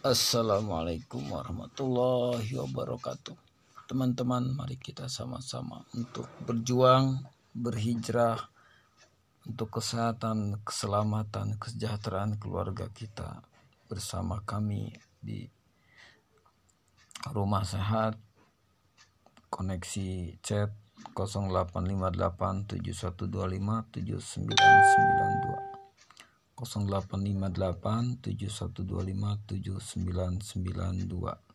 Assalamualaikum warahmatullahi wabarakatuh. Teman-teman, mari kita sama-sama untuk berjuang, berhijrah untuk kesehatan, keselamatan, kesejahteraan keluarga kita bersama kami di Rumah Sehat koneksi chat 0858 7125 7992 0858 7125 7992